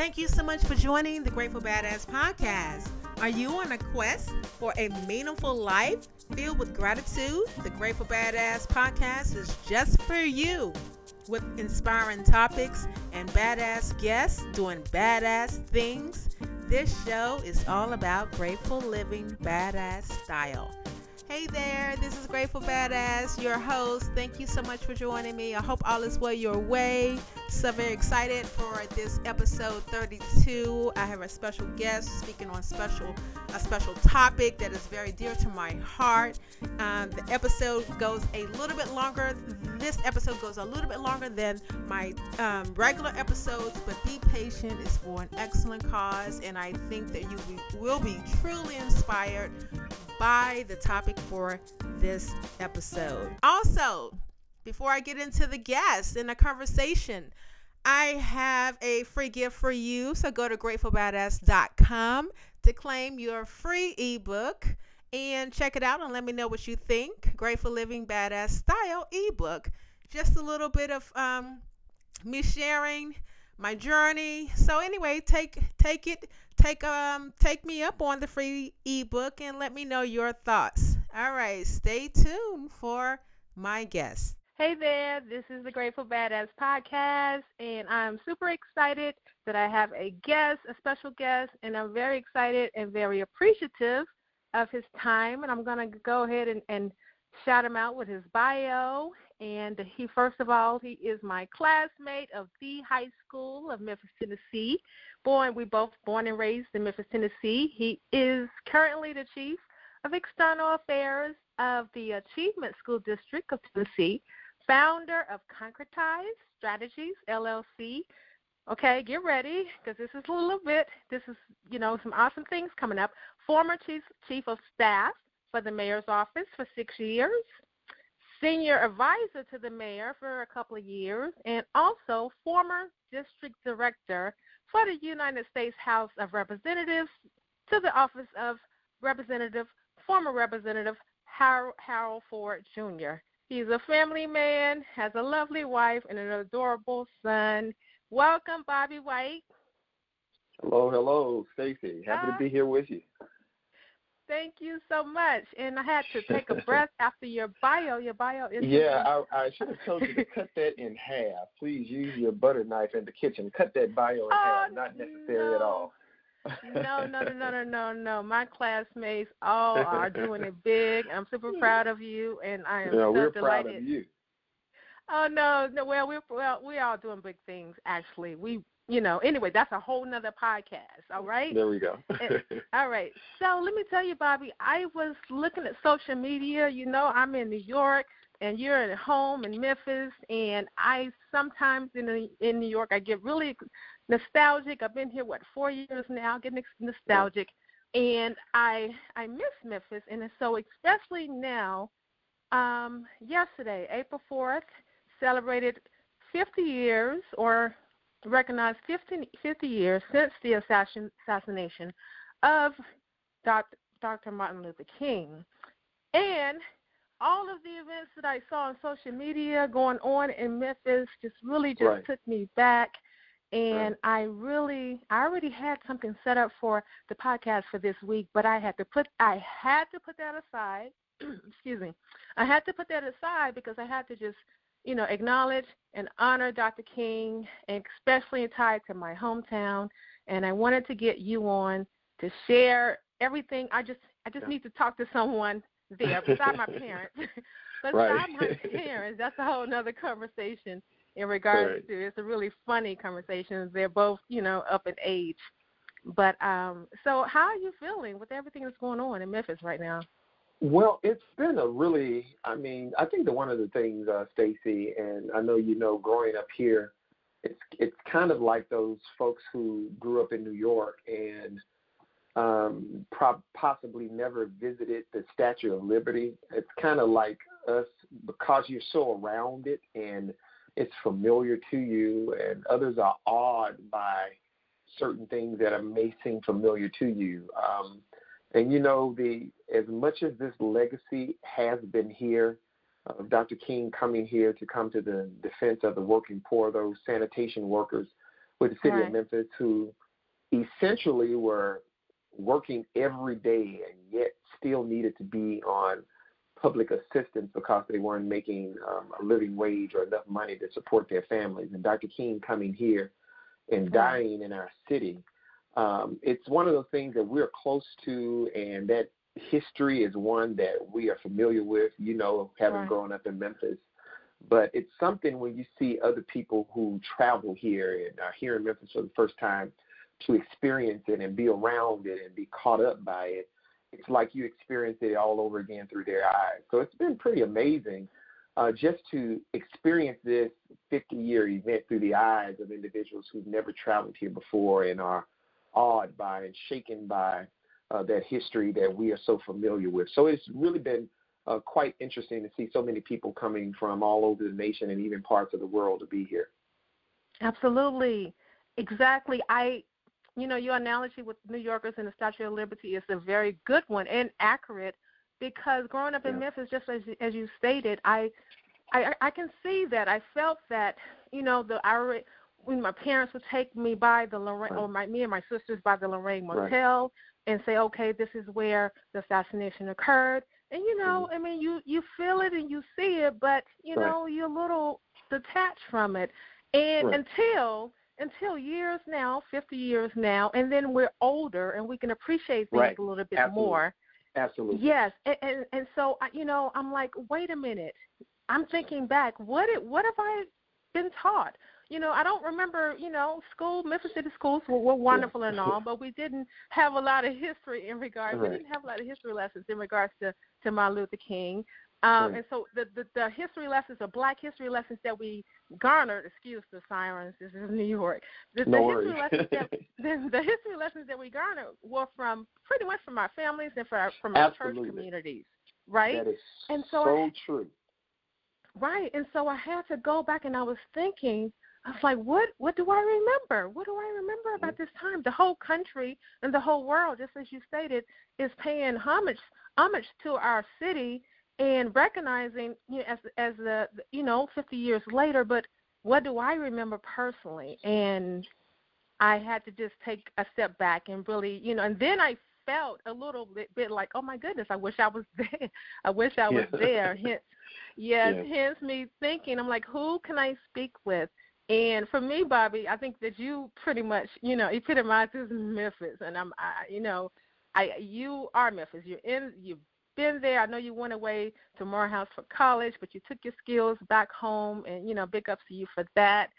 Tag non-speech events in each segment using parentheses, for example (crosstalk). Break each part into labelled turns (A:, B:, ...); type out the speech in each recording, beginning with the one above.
A: Thank you so much for joining the Grateful Badass podcast. Are you on a quest for a meaningful life filled with gratitude? The Grateful Badass podcast is just for you. With inspiring topics and badass guests doing badass things, this show is all about grateful living badass style. Hey there, this is Grateful Badass, your host. Thank you so much for joining me. I hope all is well your way. So very excited for this episode 32. I have a special guest speaking on special a special topic that is very dear to my heart. Um, the episode goes a little bit longer. This episode goes a little bit longer than my um, regular episodes, but be patient. It's for an excellent cause, and I think that you will be truly inspired by the topic for this episode. Also, before I get into the guests and the conversation, I have a free gift for you. So go to gratefulbadass.com to claim your free ebook and check it out and let me know what you think. Grateful Living Badass Style ebook. Just a little bit of um, me sharing my journey. So anyway, take take it take um take me up on the free ebook and let me know your thoughts. All right, stay tuned for my guest.
B: Hey there, this is the Grateful Badass podcast, and I'm super excited that I have a guest, a special guest, and I'm very excited and very appreciative of his time. And I'm going to go ahead and, and shout him out with his bio. And he, first of all, he is my classmate of the high school of Memphis, Tennessee. Born, we both born and raised in Memphis, Tennessee. He is currently the chief of external affairs of the Achievement School District of Tennessee, founder of Concretize Strategies LLC. Okay, get ready because this is a little bit. This is you know some awesome things coming up. Former chief chief of staff for the mayor's office for six years, senior advisor to the mayor for a couple of years, and also former district director for the United States House of Representatives to the office of Representative, former Representative Harold Ford Jr. He's a family man, has a lovely wife, and an adorable son. Welcome, Bobby White.
C: Hello, hello, Stacy. Happy to be here with you.
B: Thank you so much. And I had to take a (laughs) breath after your bio. Your bio is
C: Yeah, I, I should have told you to cut that in half. Please use your butter knife in the kitchen. Cut that bio in
B: oh,
C: half. Not necessary
B: no.
C: at all.
B: No, no, no, no, no, no, no. My classmates all are doing it big. I'm super (laughs) proud of you, and I am
C: yeah,
B: so
C: we're
B: delighted.
C: proud of you.
B: Oh no, no. Well, we're well, we are doing big things. Actually, we you know, anyway, that's a whole nother podcast. All right.
C: There we go.
B: Eh, and, (laughs) all right. So let me tell you, Bobby, I was looking at social media. You know, I'm in New York, and you're at home in Memphis, and I sometimes in the, in New York I get really nostalgic. I've been here what four years now, getting nostalgic, and I I miss Memphis, and so especially now. Um, yesterday, April fourth, celebrated 50 years or recognized 50, 50 years since the assassin, assassination of Dr. Dr. Martin Luther King. And all of the events that I saw on social media going on in Memphis just really just
C: right.
B: took me back. And. I really, I already had something set up for the podcast for this week, but I had to put, I had to put that aside. (clears throat) Excuse me, I had to put that aside because I had to just you know, acknowledge and honor Dr. King, and especially tied to my hometown. And I wanted to get you on to share everything. I just I just
C: yeah.
B: need to talk to someone there beside my parents. (laughs) (laughs) beside
C: right.
B: my parents, that's a whole other conversation in regards
C: right.
B: to it's a really funny conversation. They're both, you know, up in age. But um so how are you feeling with everything that's going on in Memphis right now?
C: Well, it's been a really, I mean, I think that one of the things, uh, Stacy, and I know you know, growing up here, it's it's kind of like those folks who grew up in New York and um, pro- possibly never visited the Statue of Liberty. It's kind of like us because you're so around it and it's familiar to you, and others are awed by certain things that may seem familiar to you. Um, and you know, the as much as this legacy has been here, of uh, Dr. King coming here to come to the defense of the working poor, those sanitation workers, with the city
B: right.
C: of Memphis who essentially were working every day and yet still needed to be on public assistance because they weren't making um, a living wage or enough money to support their families. And Dr. King coming here and dying in our city, um, it's one of those things that we're close to, and that history is one that we are familiar with, you know, having
B: right.
C: grown up in Memphis. But it's something when you see other people who travel here and are here in Memphis for the first time to experience it and be around it and be caught up by it it's like you experienced it all over again through their eyes. So it's been pretty amazing uh, just to experience this 50 year event through the eyes of individuals who've never traveled here before and are awed by and shaken by uh, that history that we are so familiar with. So it's really been uh, quite interesting to see so many people coming from all over the nation and even parts of the world to be here.
B: Absolutely. Exactly. I you know, your analogy with New Yorkers and the Statue of Liberty is a very good one and accurate because growing up in yeah. Memphis, just as as you stated, I, I I can see that. I felt that, you know, the I when my parents would take me by the Lorraine, right. or my me and my sisters by the Lorraine Motel, right. and say, okay, this is where the assassination occurred. And you know, mm-hmm. I mean, you you feel it and you see it, but you right. know, you're a little detached from it. And until until years now, 50 years now, and then we're older and we can appreciate things
C: right.
B: a little bit
C: Absolutely.
B: more.
C: Absolutely.
B: Yes, and, and and so you know, I'm like, wait a minute. I'm thinking back. What it, what have I been taught? You know, I don't remember. You know, school Memphis City schools were, were wonderful and all, but we didn't have a lot of history in regards.
C: Right.
B: We didn't have a lot of history lessons in regards to to Martin Luther King. Um. And so the, the the history lessons, the Black history lessons that we garnered, excuse the sirens, this is New York. The,
C: no
B: the history lessons that (laughs) the, the history lessons that we garnered were from pretty much from our families and from our, from our church communities, right?
C: That is
B: and so,
C: so
B: I,
C: true.
B: Right, and so I had to go back and I was thinking, I was like, what what do I remember? What do I remember about
C: mm-hmm.
B: this time? The whole country and the whole world, just as you stated, is paying homage homage to our city and recognizing you know, as as the you know 50 years later but what do i remember personally and i had to just take a step back and really you know and then i felt a little bit, bit like oh my goodness i wish i was (laughs) there i wish i was
C: yeah.
B: there hence yes
C: yeah.
B: hence me thinking i'm like who can i speak with and for me bobby i think that you pretty much you know epitomizes memphis and i'm i you know I you are Memphis. You're in you've been there. I know you went away to Morehouse for college, but you took your skills back home, and you know, big ups to you for that.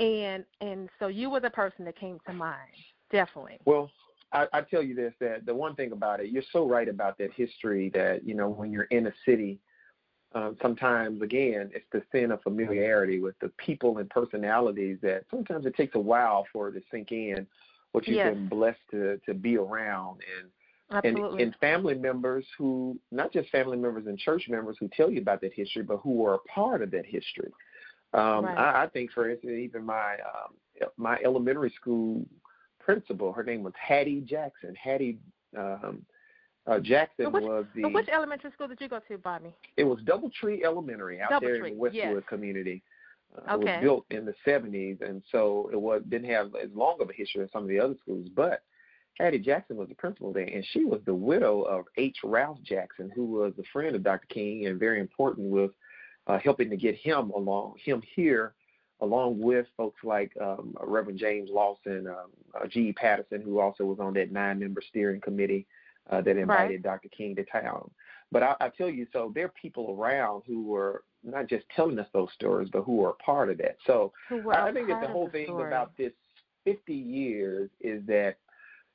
B: And and so you were the person that came to mind, definitely.
C: Well, I, I tell you this: that the one thing about it, you're so right about that history. That you know, when you're in a city, um, sometimes again, it's the sin of familiarity with the people and personalities that sometimes it takes a while for it to sink in what you've
B: yes.
C: been blessed to to be around and
B: Absolutely.
C: and, and family members who, not just family members and church members who tell you about that history, but who are a part of that history. Um,
B: right.
C: I, I think, for instance, even my um, my elementary school principal, her name was Hattie Jackson. Hattie um, uh, Jackson
B: which,
C: was the.
B: which elementary school did you go to, Bobby?
C: It was Doubletree Elementary out there in the Westwood
B: yes.
C: community. Uh,
B: okay.
C: It was built in the 70s, and so it was didn't have as long of a history as some of the other schools, but Hattie Jackson was the principal there, and she was the widow of H. Ralph Jackson, who was a friend of Dr. King and very important with uh, helping to get him along, him here, along with folks like um, Reverend James Lawson, um, uh, G. Patterson, who also was on that nine-member steering committee uh, that invited
B: right.
C: Dr. King to town. But I, I tell you, so there are people around who were not just telling us those stories, but who were a part of that. So I think that the whole
B: the
C: thing about this 50 years is that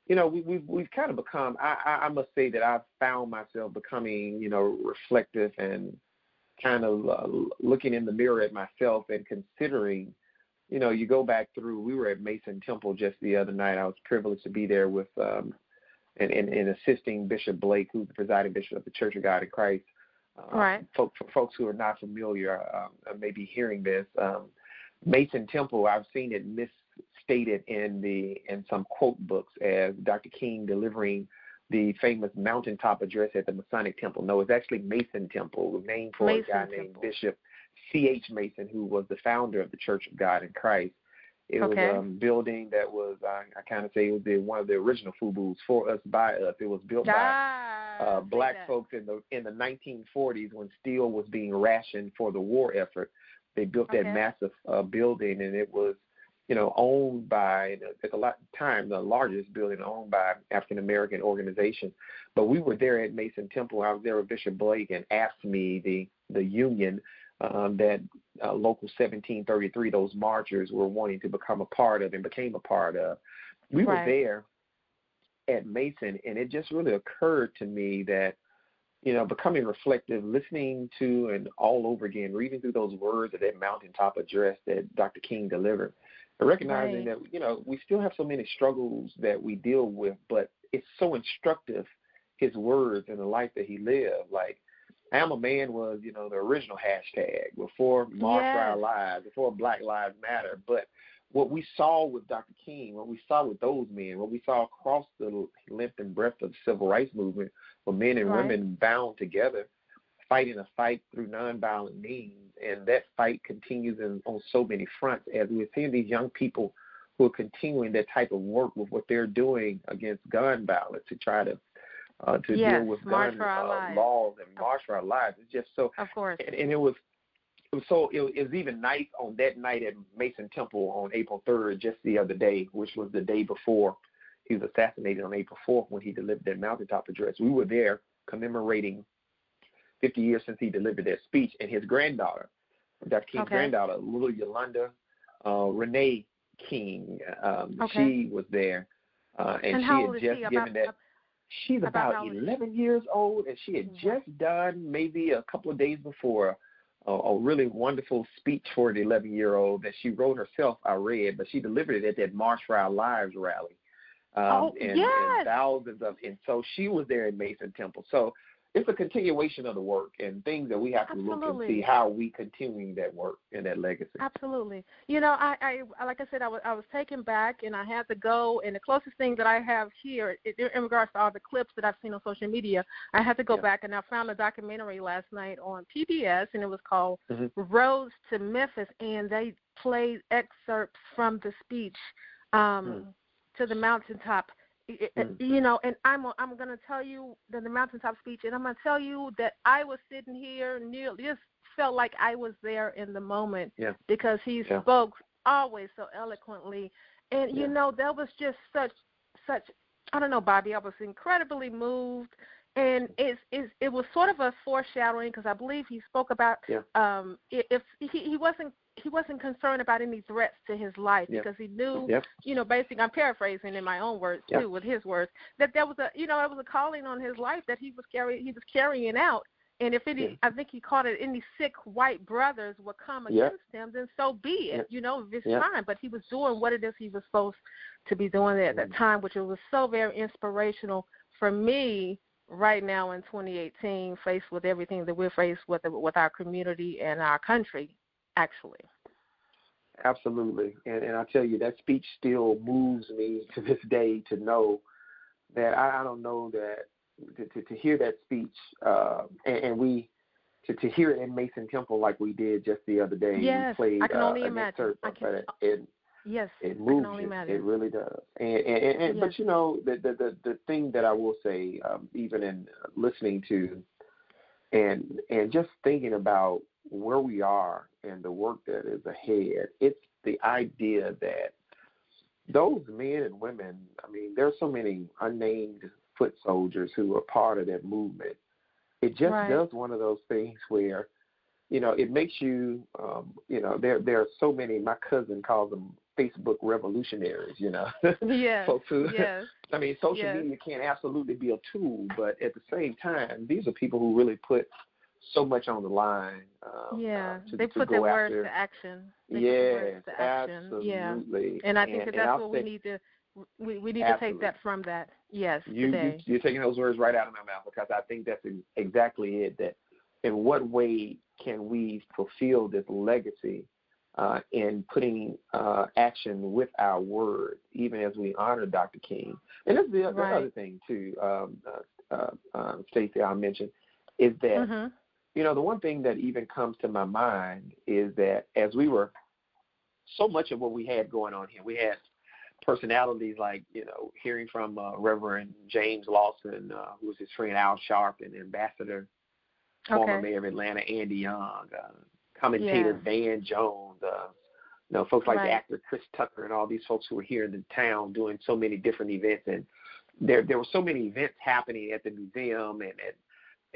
C: you know, we, we've we've kind of become. I, I I must say that I've found myself becoming, you know, reflective and kind of uh, looking in the mirror at myself and considering. You know, you go back through. We were at Mason Temple just the other night. I was privileged to be there with um, and, and, and assisting Bishop Blake, who's the presiding bishop of the Church of God in Christ.
B: Um, right.
C: For, for folks who are not familiar, um, maybe hearing this, um, Mason Temple, I've seen it miss stated in the in some quote books as Dr. King delivering the famous mountaintop address at the Masonic Temple. No, it's actually Mason Temple, named for
B: Mason
C: a guy
B: Temple.
C: named Bishop C. H. Mason, who was the founder of the Church of God in Christ. It
B: okay.
C: was a um, building that was I, I kind of say it was the, one of the original FUBUs for us by us. It was built
B: ah,
C: by uh, black folks in the in the 1940s when steel was being rationed for the war effort. They built that massive uh, building, and it was, you know, owned by at the lot time the largest building owned by African American organization. But we were there at Mason Temple. I was there with Bishop Blake and asked me the the union um, that uh, local 1733, those marchers were wanting to become a part of and became a part of. We were there at Mason, and it just really occurred to me that, you know, becoming reflective, listening to and all over again, reading through those words of that mountaintop address that Dr. King delivered, and recognizing
B: Right.
C: that, you know, we still have so many struggles that we deal with, but it's so instructive, his words and the life that he lived. Like, I am a man was, you know, the original hashtag before March for Our Lives, before Black Lives Matter. But what we saw with Dr. King, what we saw with those men, what we saw across the length and breadth of the civil rights movement, were men and
B: Right.
C: women bound together, fighting a fight through nonviolent means, and that fight continues in, on so many fronts. As we're seeing these young people who are continuing that type of work with what they're doing against gun violence to try to uh, to
B: Yes,
C: deal with gun uh, laws and march for our lives. It's just so
B: Of course.
C: and, and it was it was so it was, it was even nice on that night at Mason Temple on April third, just the other day, which was the day before he was assassinated on April fourth when he delivered that mountaintop address. We were there commemorating 50 years since he delivered that speech, and his granddaughter, Dr. King's
B: Okay.
C: granddaughter, little Yolanda uh, Renee King, um,
B: Okay.
C: she was there, uh, and,
B: And
C: she had just
B: she?
C: given
B: About-
C: that. She's
B: about
C: about
B: how old is she?
C: 11 years old, and she had
B: Wow.
C: just done maybe a couple of days before a, a really wonderful speech for the 11 year old that she wrote herself. I read, but she delivered it at that March for Our Lives rally. Um,
B: Oh,
C: and,
B: yes.
C: and thousands of, and so she was there in Mason Temple. So it's a continuation of the work and things that we have to look and see how we continuing that work and that legacy.
B: Absolutely. You know, I, I like I said, I was I was taken back, and I had to go. And the closest thing that I have here, in, in regards to all the clips that I've seen on social media, I had to go
C: Yeah.
B: back, and I found a documentary last night on PBS, and it was called
C: Mhm.
B: "Roads to Memphis," and they played excerpts from the speech um, to the mountaintop.
C: Mm.
B: You know, and I'm I'm going to tell you that the mountaintop speech, and I'm going to tell you that I was sitting here, nearly just felt like I was there in the moment
C: Yeah.
B: because he
C: Yeah.
B: spoke always so eloquently, and you know that was just such such I don't know, Bobby. I was incredibly moved, and it's, it's it was sort of a foreshadowing because I believe he spoke about
C: Yeah.
B: um if he he wasn't he wasn't concerned about any threats to his life
C: Yeah.
B: because he knew
C: Yep.
B: you know, basically, I'm paraphrasing in my own words
C: Yeah.
B: too, with his words, that there was a, you know, it was a calling on his life that he was carrying, he was carrying out. And if any,
C: Yeah.
B: I think he called it, any sick white brothers would come against him, then so be it. You know, if it's fine. But he was doing what it is he was supposed to be doing at that
C: Mm.
B: time, which was so very inspirational for me right now in 2018, faced with everything that we're faced with with our community and our country, actually.
C: Absolutely, and and I tell you that speech still moves me to this day to know that I, I don't know that to, to, to hear that speech uh, and, and we to, to hear it in Mason Temple like we did just the other day.
B: Yes,
C: we played
B: I can
C: uh,
B: only
C: an
B: imagine. I can-
C: it. It,
B: Yes,
C: it
B: I can only
C: you.
B: imagine.
C: It really does. And, and, and, and
B: Yes.
C: but you know the, the the the thing that I will say, um, even in listening to and and just thinking about where we are and the work that is ahead, it's the idea that those men and women, I mean, there's so many unnamed foot soldiers who are part of that movement. It just
B: Right.
C: does one of those things where, you know, it makes you, um, you know, there there are so many. My cousin calls them Facebook revolutionaries. You know, (laughs)
B: Yes.
C: folks who
B: yes. (laughs)
C: I mean, social
B: Yes.
C: media can absolutely be a tool, but at the same time, these are people who really put so much on the line. Um,
B: Yeah.
C: uh, to,
B: they
C: to
B: put their words to action. They
C: yes,
B: put their words to action.
C: absolutely.
B: Yeah. And I think that that's
C: I'll
B: what we need to we we need to take that from that. Yes,
C: you, you
B: today.
C: you're taking those words right out of my mouth because I think that's exactly it. That in what way can we fulfill this legacy uh, in putting uh, action with our words, even as we honor Dr. King? And that's the, the other thing too, um, uh, uh, uh, Stacey. I mentioned is that
B: Mhm.
C: You know the one thing that even comes to my mind is that as we were so much of what we had going on here. We had personalities like you know hearing from uh, Reverend James Lawson, uh, who was his friend Al Sharpton, Ambassador, former mayor of Atlanta Andy Young, uh, commentator Van Jones, uh, you know folks like
B: Right.
C: the actor Chris Tucker, and all these folks who were here in the town doing so many different events. And there there were so many events happening at the museum and at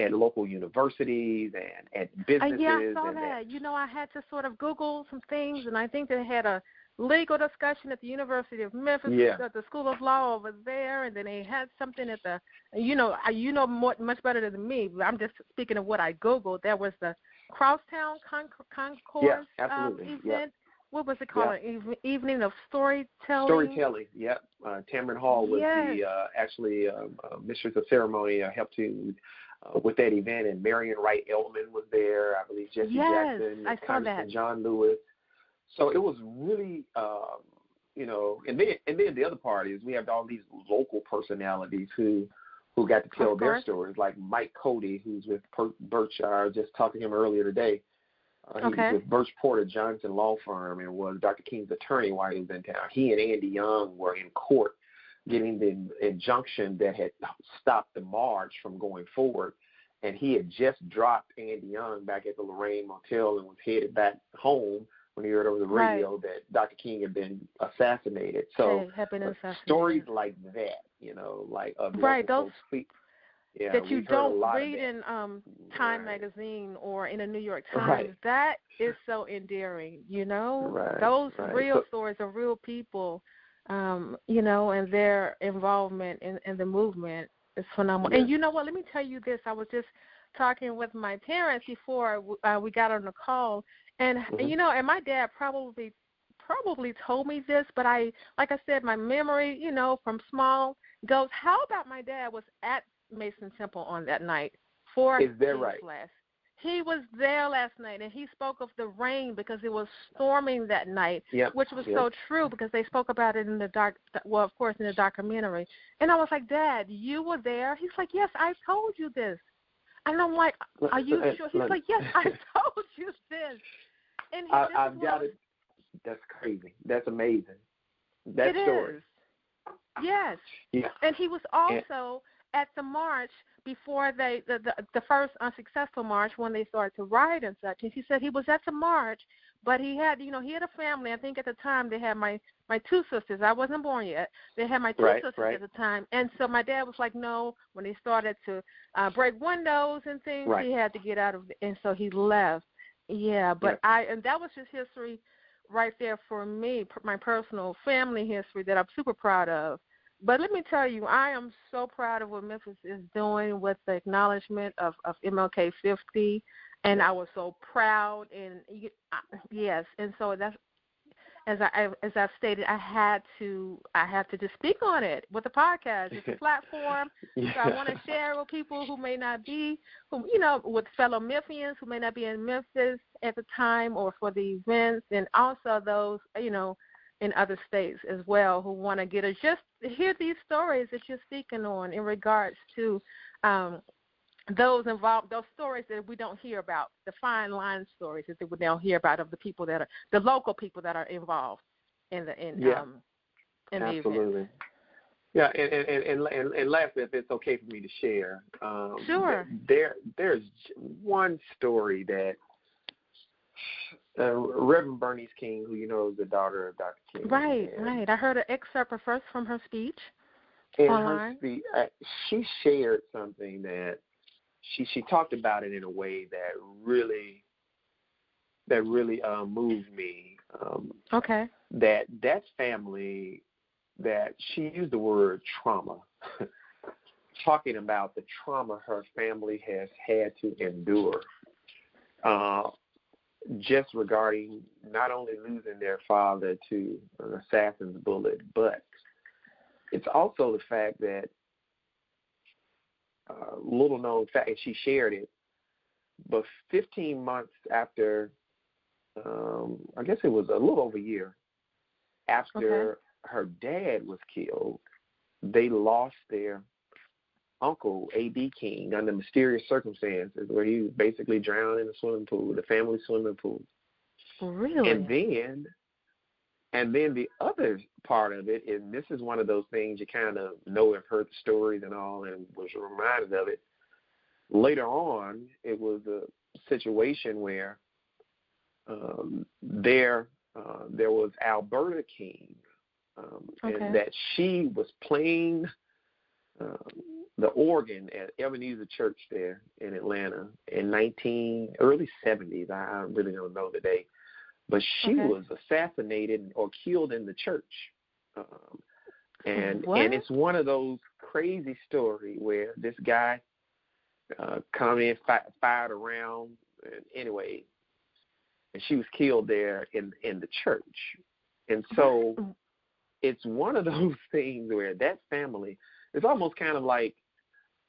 C: at local universities and at
B: Uh,
C: businesses.
B: yeah, I saw
C: and
B: that. You know, I had to sort of Google some things, and I think they had a legal discussion at the University of Memphis,
C: Yeah.
B: at the School of Law over there, and then they had something at the, you know, I- you know more, much better than me. But I'm just speaking of what I Googled. There was the Crosstown Con- Concourse
C: absolutely.
B: um,
C: Yeah.
B: event. What was it called? An eve- evening of storytelling.
C: Storytelling, yep. Uh, Tamron Hall was
B: Yes.
C: the uh, actually uh, uh, mistress of ceremony, uh, helped to uh, with that event, and Marion Wright Edelman was there. I believe Jesse
B: Yes,
C: Jackson,
B: I
C: Congressman. John Lewis. So it was really, um, you know, and then and then the other part is we have all these local personalities who who got to tell their stories, like Mike Cody, who's with per- Berkshire. I just talking to him earlier today. Uh, he
B: Okay.
C: was with Burch Porter Johnson Law Firm and was Dr. King's attorney while he was in town. He and Andy Young were in court getting the injunction that had stopped the march from going forward. And he had just dropped Andy Young back at the Lorraine Motel and was headed back home when he heard over the
B: Right.
C: radio that Dr. King had been assassinated. So
B: been assassinated.
C: stories like that, you know, like of
B: Right, those-
C: yeah,
B: that you
C: we've heard a
B: don't read in um Time
C: Right.
B: magazine or in a New York Times.
C: Right.
B: That is so endearing, you know?
C: Right,
B: Those
C: right.
B: real
C: So-
B: stories of real people, um, you know, and their involvement in, in the movement is phenomenal. And you know what? Let me tell you this. I was just talking with my parents before uh, we got on the call, and
C: Mhm.
B: you know, and my dad probably probably told me this, but I, like I said, my memory, you know, from small goes. How about my dad was at Mason Temple on that night for
C: Is that right?
B: Last. He was there last night, and he spoke of the rain because it was storming that night,
C: Yep,
B: which was
C: yep.
B: so true because they spoke about it in the dark. Well, of course, in the documentary. And I was like, Dad, you were there. He's like, Yes, I told you this. And I'm like, Are you sure? He's like, Yes, I (laughs) told you this. And he,
C: I,
B: this
C: I've
B: what
C: got it. That's crazy. That's amazing. That
B: It
C: story.
B: is. Yes.
C: Yeah.
B: And he was also at the march before they the, the the first unsuccessful march when they started to riot and such. And he said he was at the march, but he had you know he had a family. I think at the time they had my my two sisters. I wasn't born yet. They had my two
C: Right,
B: sisters
C: right.
B: at the time, and so my dad was like, no. When they started to uh break windows and things,
C: Right.
B: he had to get out of, and so he left. Yeah, but
C: Yep.
B: I and that was just history right there for me, my personal family history that I'm super proud of. But let me tell you, I am so proud of what Memphis is doing with the acknowledgement of, of MLK 50, and I was so proud. And yes, and so that's as I as I've stated, I had to I have to just speak on it with the podcast. It's a (laughs) platform. So I want to share with people who may not be, who you know, with fellow Memphians who may not be in Memphis at the time or for the events, and also those you know in other states as well who want to get a just hear these stories that you're speaking on in regards to um, those involved, those stories that we don't hear about, the fine line stories that we don't hear about of the people that are the local people that are involved in the in
C: Yeah.
B: um in.
C: Absolutely. Yeah, and and, and and and and lastly, if it's okay for me to share, um,
B: Sure.
C: There, there's one story that uh, Reverend Bernice King, who you know is the daughter of Dr. King,
B: Right,
C: and,
B: right. I heard an excerpt of first from her speech.
C: in her speech, uh, she shared something that she she talked about it in a way that really that really uh, moved me. Um,
B: Okay.
C: that that family that she used the word trauma (laughs) talking about the trauma her family has had to endure uh, just regarding not only losing their father to an assassin's bullet but it's also the fact that uh, little known fact and she shared it but 15 months after um, I guess it was a little over a year after her dad was killed, they lost their uncle, A.D. King, under mysterious circumstances where he was basically drowned in a swimming pool, the family swimming pool.
B: Really?
C: And then And then the other part of it, and this is one of those things you kind of know and heard the stories and all, and was reminded of it. Later on, it was a situation where um, there uh, there was Alberta King, um,
B: okay.
C: and that she was playing um, the organ at Ebenezer Church there in Atlanta in 19 early 70s. I, I really don't know the date, but she
B: Okay.
C: was assassinated or killed in the church. Um, and
B: What?
C: and it's one of those crazy story where this guy uh, come in, fi- fired around, and anyway, and she was killed there in in the church. And so it's one of (laughs) those things where that family it's almost kind of like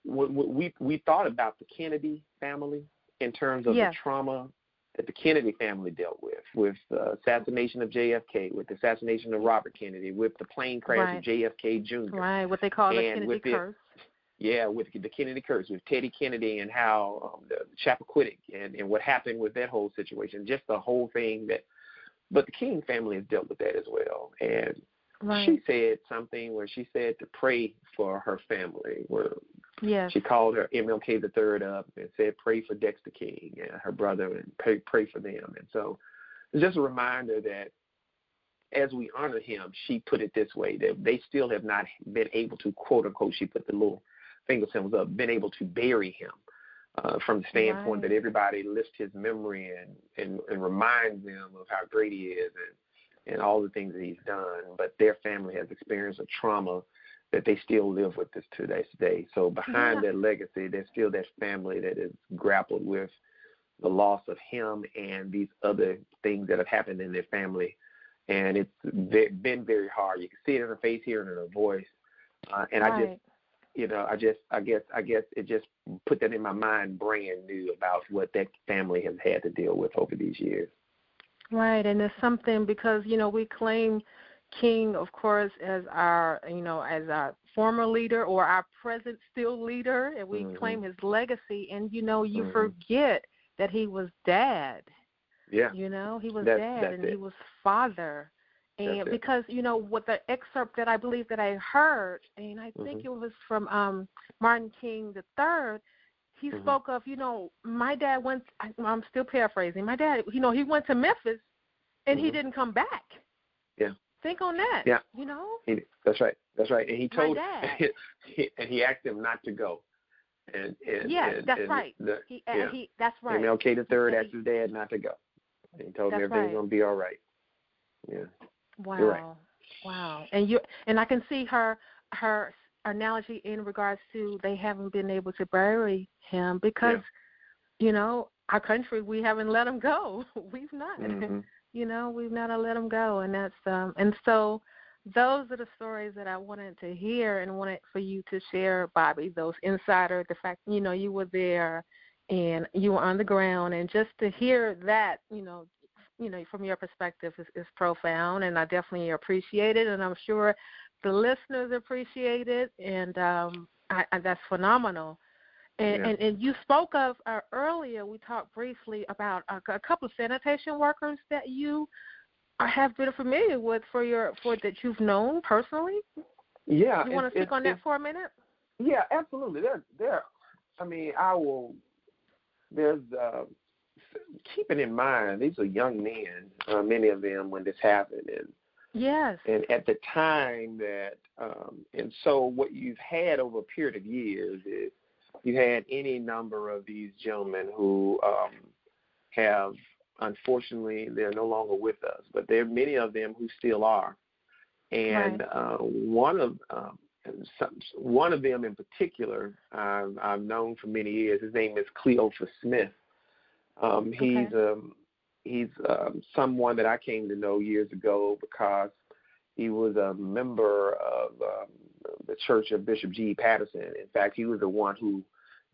C: what, when we we thought about the Kennedy family in terms of
B: Yes.
C: the trauma that the Kennedy family dealt with, with the assassination of JFK, with the assassination of Robert Kennedy, with the plane crash
B: Right.
C: of JFK Jr.
B: Right, what they call the
C: And
B: Kennedy
C: with the-
B: curse.
C: Yeah, with the Kennedy curse, with Teddy Kennedy and how um, the Chappaquiddick and, and what happened with that whole situation, just the whole thing that. But the King family has dealt with that as well, and
B: Right.
C: she said something where she said to pray for her family, where
B: yes.
C: she called her MLK the third up and said pray for Dexter King and her brother and pray pray for them. And so it's just a reminder that as we honor him, she put it this way that they still have not been able to quote unquote she put the little finger symbols up, been able to bury him. Uh, from the standpoint
B: Right.
C: that everybody lifts his memory and, and, and reminds them of how great he is and, and all the things that he's done, but their family has experienced a trauma that they still live with this to this day. So behind
B: Yeah.
C: that legacy, there's still that family that is grappled with the loss of him and these other things that have happened in their family. And it's been very hard. You can see it in her face, hear it in her voice. Uh, and I just, you know, I just, I guess, I guess it just put that in my mind brand new about what that family has had to deal with over these years.
B: Right, and it's something because you know we claim King, of course, as our you know as our former leader or our present still leader, and we
C: Mhm.
B: claim his legacy. And you know you
C: Mhm.
B: forget that he was dad.
C: Yeah.
B: You know he was
C: That's-
B: dad and
C: it.
B: he was father.
C: That's
B: And
C: it.
B: because you know what the excerpt that I believe that I heard, and I think
C: Mhm.
B: it was from um Martin King the third. He
C: Mhm.
B: spoke of, you know, my dad went. I, I'm still paraphrasing. My dad, you know, he went to Memphis, and he
C: Mhm.
B: didn't come back.
C: Yeah.
B: Think on that.
C: Yeah.
B: You know.
C: He, that's right. That's right. And he told.
B: My (laughs)
C: dad. and he asked him not to go. And, and
B: Yes,
C: and,
B: that's
C: and
B: right.
C: The,
B: He,
C: yeah.
B: he. That's right.
C: MLK the third asked his dad not to go. And he told him
B: That's
C: everything's
B: right.
C: gonna be all right. Yeah.
B: Wow.
C: You're right.
B: Wow. And you and I can see her her analogy in regards to they haven't been able to bury him because you know, our country we haven't let him go. (laughs) We've not.
C: Mhm. (laughs)
B: You know, we've not let him go and that's um and so those are the stories that I wanted to hear and wanted for you to share, Bobby, those insider the fact you know, you were there and you were on the ground and just to hear that, you know, you know, from your perspective is, is profound, and I definitely appreciate it, and I'm sure the listeners appreciate it, and um, I, I, that's phenomenal. And,
C: Yeah.
B: and and you spoke of uh, earlier. We talked briefly about a, a couple of sanitation workers that you uh, have been familiar with for your for that you've known personally.
C: Yeah.
B: You want to speak
C: it's-
B: on that for a minute?
C: Yeah, absolutely. There, there. I mean, I will. There's uh, keeping in mind these are young men, uh, many of them when this happened, and
B: Yes.
C: and at the time that, um, and so what you've had over a period of years is you had any number of these gentlemen who um, have, unfortunately, they're no longer with us, but there are many of them who still are, and
B: Right.
C: uh, one of um, some, one of them in particular, I've, I've known for many years. His name is Cleophas Smith. Um, he's
B: Okay.
C: um, he's um, someone that I came to know years ago because he was a member of um, the Church of Bishop G. Patterson. In fact, he was the one who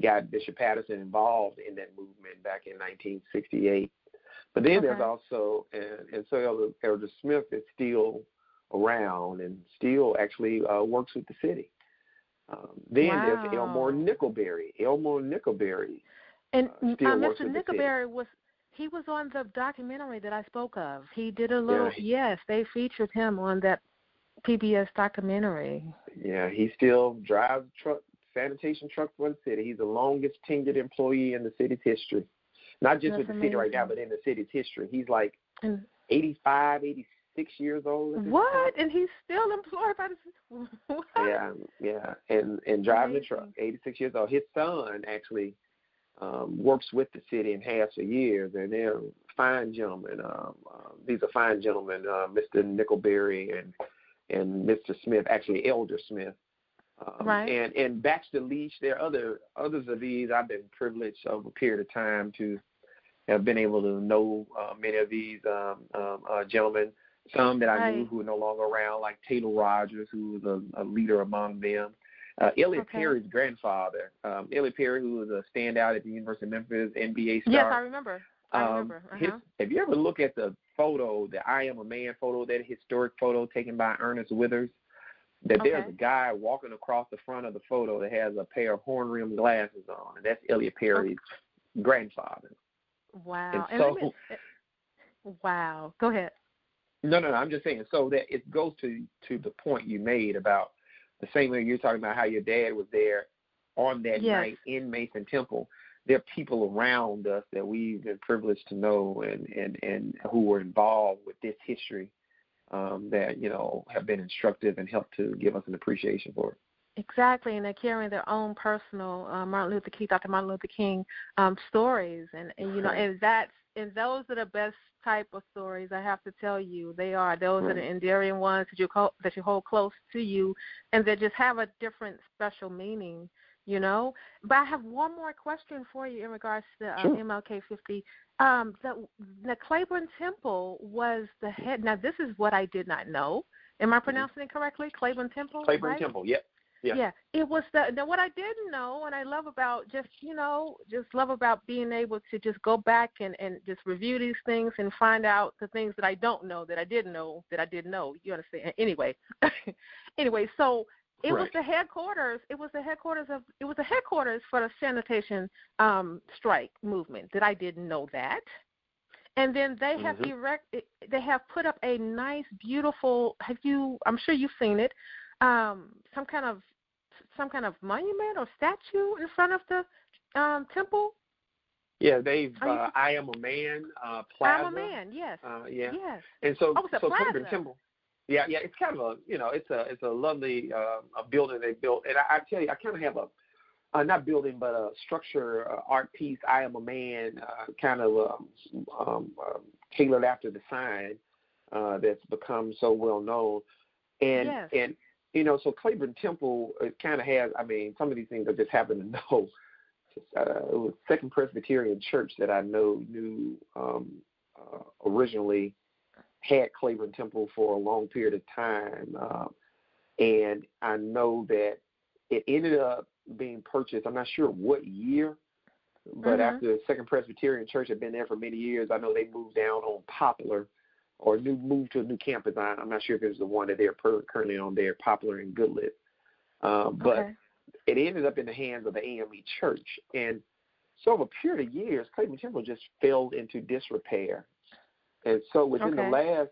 C: got Bishop Patterson involved in that movement back in 1968. But then there's also, and, and so Elder, Elder Smith is still around and still actually uh, works with the city. Um, then there's Elmore Nickelberry. Elmore Nickelberry
B: And
C: uh,
B: uh, Mr.
C: with the city.
B: Nickelberry was he was on the documentary that I spoke of. He did a little. Yeah. Yes, they featured him on that PBS documentary.
C: Yeah, he still drives truck sanitation truck for the city. He's the longest tenured employee in the city's history. Not just
B: That's
C: with the
B: amazing.
C: city right now, but in the city's history. He's like
B: And
C: 85, 86 years old.
B: what? And he's still employed by the. (laughs) What?
C: Yeah, yeah, and and driving the truck. 86 years old. His son actually um, works with the city and has for years, and they're fine gentlemen. Um, uh, these are fine gentlemen, uh, Mr. Nickelberry and and Mr. Smith, actually Elder Smith. Um,
B: Right.
C: And and Baxter Leach. There are other others of these. I've been privileged over a period of time to have been able to know uh, many of these um, um, uh, gentlemen. Some that I knew who are no longer around, like Taylor Rogers, who was a, a leader among them. Uh, Elliot
B: Okay.
C: Perry's grandfather, um, Elliot Perry, who was a standout at the University of Memphis, NBA star.
B: Yes, I remember. I
C: Um,
B: remember.
C: his,
B: Uh-huh.
C: if you ever look at the photo, the I Am a Man photo, that historic photo taken by Ernest Withers, that there's a guy walking across the front of the photo that has a pair of horn rimmed glasses on, and that's Elliot Perry's grandfather.
B: Wow.
C: And
B: And let
C: so-
B: wow. Go ahead.
C: No, no, no. I'm just saying. So that it goes to to the point you made about the same way you're talking about how your dad was there on that
B: Yes.
C: night in Mason Temple. There are people around us that we've been privileged to know and and and who were involved with this history um, that you know have been instructive and helped to give us an appreciation for it.
B: Exactly, and they're carrying their own personal uh, Martin Luther King, Dr. Martin Luther King um, stories, and, and you know, and that's and those are the best type of stories. I have to tell you, they are. Those are the endearing ones that you call, that you hold close to you, and that just have a different special meaning. You know, but I have one more question for you in regards to uh,
C: Sure.
B: MLK 50. Um, the, the Clayborn Temple was the head. Now, this is what I did not know. Am I pronouncing it correctly? Clayborn Temple.
C: Mm-hmm. Clayborn
B: right?
C: Temple, yep. Yeah.
B: Yeah, it was the now what I didn't know, and I love about just you know just love about being able to just go back and and just review these things and find out the things that I don't know that I didn't know that I didn't know. You understand? Anyway, (laughs) anyway, so it was the headquarters. It was the headquarters of it was the headquarters for the sanitation um strike movement. That I didn't know that. And then they have
C: Mhm.
B: erect they have put up a nice beautiful have you I'm sure you've seen it um some kind of some kind of monument or statue in front of the um temple
C: Yeah, they've
B: you-
C: uh, I am a man uh, plaza.
B: I'm a man yes
C: Uh, yeah.
B: yes
C: And so,
B: Oh,
C: so
B: plaza.
C: Temple. Yeah, yeah, it's kind of a you know it's a it's a lovely uh, a building they built, and I, I tell you, I kind of have a uh, not building but a structure uh, art piece. I am a man, uh, kind of um, um, um, tailored after the sign uh, that's become so well known, and
B: Yes.
C: and you know so Clayborn Temple kind of has. I mean, some of these things I just happen to (laughs) know. Uh, it was Second Presbyterian Church that I know knew um, uh, originally had Clayborn Temple for a long period of time, um, and I know that it ended up being purchased. I'm not sure what year, but
B: Mhm.
C: after the Second Presbyterian Church had been there for many years, I know they moved down on Poplar, or new moved to a new campus. I, I'm not sure if it was the one that they're per, currently on there, Poplar and Goodlett. Um, but
B: okay
C: it ended up in the hands of the AME Church, and so over a period of years, Clayborn Temple just fell into disrepair. And so within the last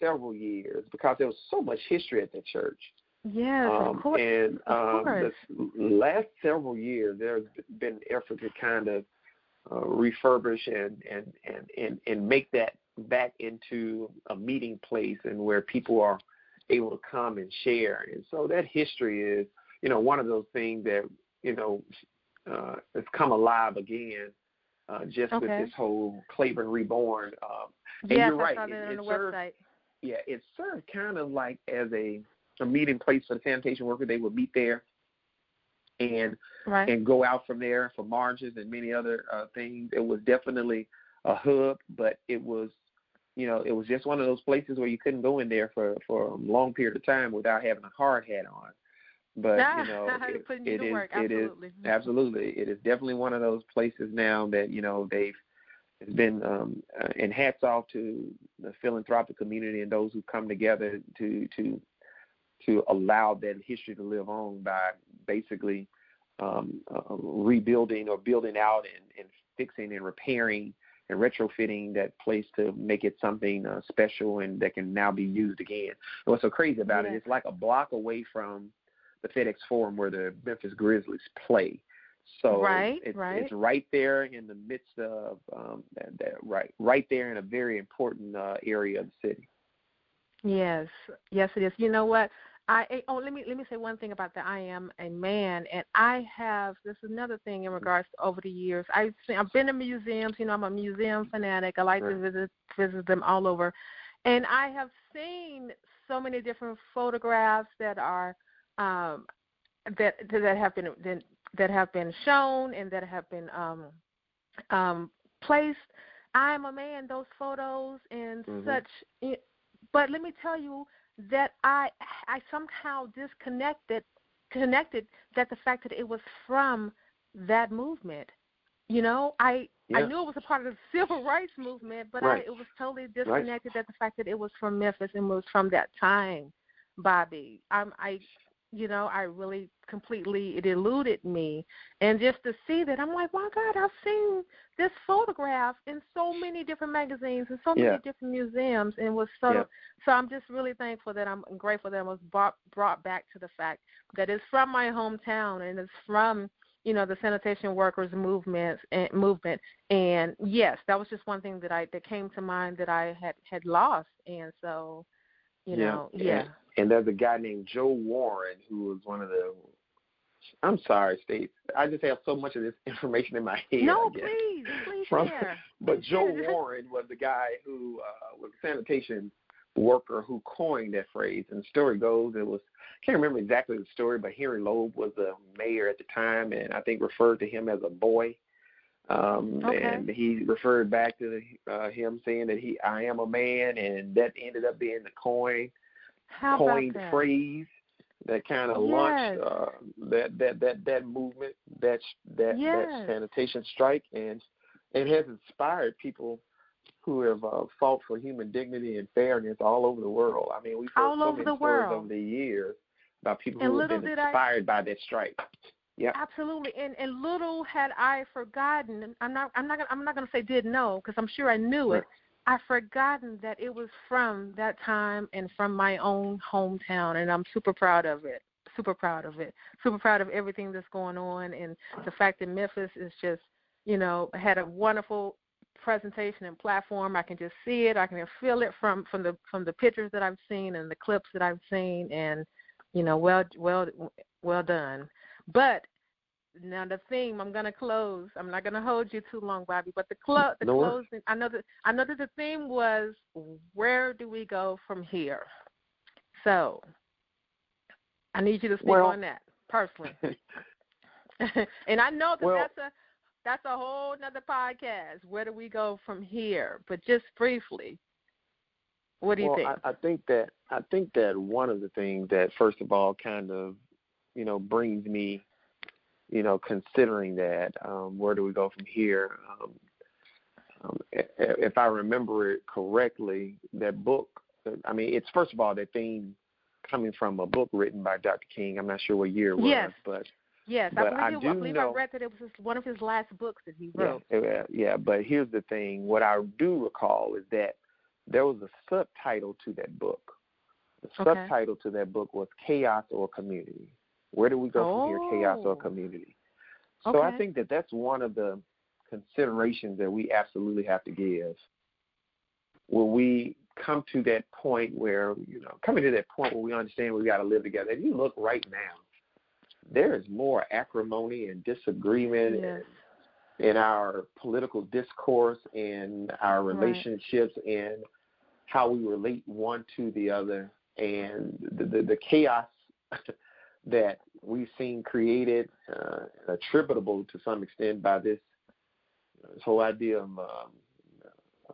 C: several years, because there was so much history at the church,
B: yes
C: um,
B: of course
C: and
B: of
C: um,
B: course.
C: the last several years, there's been an effort to kind of uh, refurbish and, and, and, and, and make that back into a meeting place and where people are able to come and share. And so that history is, you know, one of those things that, you know, uh, has come alive again uh, just with this whole Clayborn Reborn. Um, and
B: yes
C: you're
B: I
C: right. It-
B: on
C: it
B: the
C: served-
B: website
C: yeah, it served kind of like as a a meeting place for the sanitation worker. They would meet there and
B: right
C: and go out from there for marches and many other uh, things. It was definitely a hub, but it was you know it was just one of those places where you couldn't go in there for for a long period of time without having a hard hat on. But you (laughs) know, it,
B: putting you
C: it
B: to
C: is it is
B: absolutely (laughs)
C: absolutely it is definitely one of those places now that you know they've it's been um uh, and hats off to the philanthropic community and those who come together to to to allow that history to live on by basically um uh, rebuilding or building out and, and fixing and repairing and retrofitting that place to make it something uh, special and that can now be used again. And what's so crazy about
B: yes.
C: it? It's like a block away from the FedEx Forum where the Memphis Grizzlies play. So
B: right,
C: it's,
B: right.
C: it's right there in the midst of um, that, that right right there in a very important uh, area of the city.
B: Yes, yes, it is. You know what? I eh, oh let me let me say one thing about that. I am a man, and I have this is another thing in regards to over the years. I've seen, I've been to museums. You know, I'm a museum fanatic. I like to visit visit them all over, and I have seen so many different photographs that are um, that that have been that, have been shown and that have been um, um, placed. I am a man. Those photos and
C: Mhm.
B: such. eh, But let me tell you that I I somehow disconnected connected that the fact that it was from that movement. You know, I I knew it was a part of the (laughs) civil rights movement, but
C: Right.
B: I it was totally disconnected that the fact that it was from Memphis and was from that time, Bobby. I'm I you know, I really completely it eluded me. And just to see that I'm like, My God, I've seen this photograph in so many different magazines and so many
C: Yeah.
B: different museums and was so
C: Yeah.
B: so I'm just really thankful that I'm grateful that I was brought brought back to the fact that it's from my hometown and it's from you know the sanitation workers movement and eh, movement and yes that was just one thing that I that came to mind that I had had lost and so you
C: Yeah.
B: know yeah
C: And, and there's a guy named Joe Warren who was one of the. I'm sorry, States. I just have so much of this (laughs) information in my head.
B: no please please
C: From-
B: share (laughs)
C: But Joe (laughs) Warren was the guy who uh, was a sanitation worker who coined that phrase. And the story goes, it was I can't remember exactly the story, but Henry Loeb was the mayor at the time, and I think referred to him as a boy. Um,
B: Okay.
C: And he referred back to the, uh, him saying that he, I am a man, and that ended up being the coin
B: how
C: coined
B: that
C: phrase that kind of
B: Yes.
C: launched uh, that that that that movement, that that
B: Yes.
C: that sanitation strike, and it has inspired people who have uh, fought for human dignity and fairness all over the world. I mean, we've heard
B: All
C: so
B: over
C: many
B: the
C: stories
B: world.
C: over the years about people
B: And
C: who have been
B: did I-
C: inspired by that strike. Yeah.
B: Absolutely, and and little had I forgotten. I'm not I'm not gonna, I'm not going to say did know because I'm sure I knew it.
C: Right.
B: I forgotten that it was from that time and from my own hometown, and I'm super proud of it. Super proud of it. Super proud of everything that's going on, and the fact that Memphis is just you know had a wonderful presentation and platform. I can just see it. I can feel it from from the from the pictures that I've seen and the clips that I've seen, and you know, well well well done. But now the theme, I'm gonna close. I'm not gonna hold you too long, Bobby. But the clo- the
C: No worries.
B: closing, I know that I know that the theme was where do we go from here. So I need you to speak
C: Well-
B: on that personally. (laughs) (laughs) and I know that
C: Well-
B: that's a that's a whole nother podcast. Where do we go from here? But just briefly, what do you
C: well,
B: think?
C: I, I think that I think that one of the things that first of all kind of you know brings me you know considering that um, where do we go from here? Um, um, if I remember it correctly, that book. I mean, it's first of all that theme coming from a book written by Dr. King. I'm not sure what year it was,
B: Yes.
C: but
B: yes,
C: but
B: I
C: I
B: believe, it, I, believe
C: know-
B: I read that it was one of his last books that he wrote.
C: yeah, yeah. But here's the thing: what I do recall is that there was a subtitle to that book. The
B: Okay.
C: subtitle to that book was "Chaos or Community." Where do we go from here? Chaos
B: Oh.
C: or community? So I think that that's one of the considerations that we absolutely have to give when we come to that point where you know coming to that point where we understand we got to live together. If you look right now, there is more acrimony and disagreement
B: Yes.
C: in our political discourse and our
B: Right.
C: relationships and how we relate one to the other and the the, the chaos (laughs) that we've seen created uh, attributable to some extent by this this whole idea of um,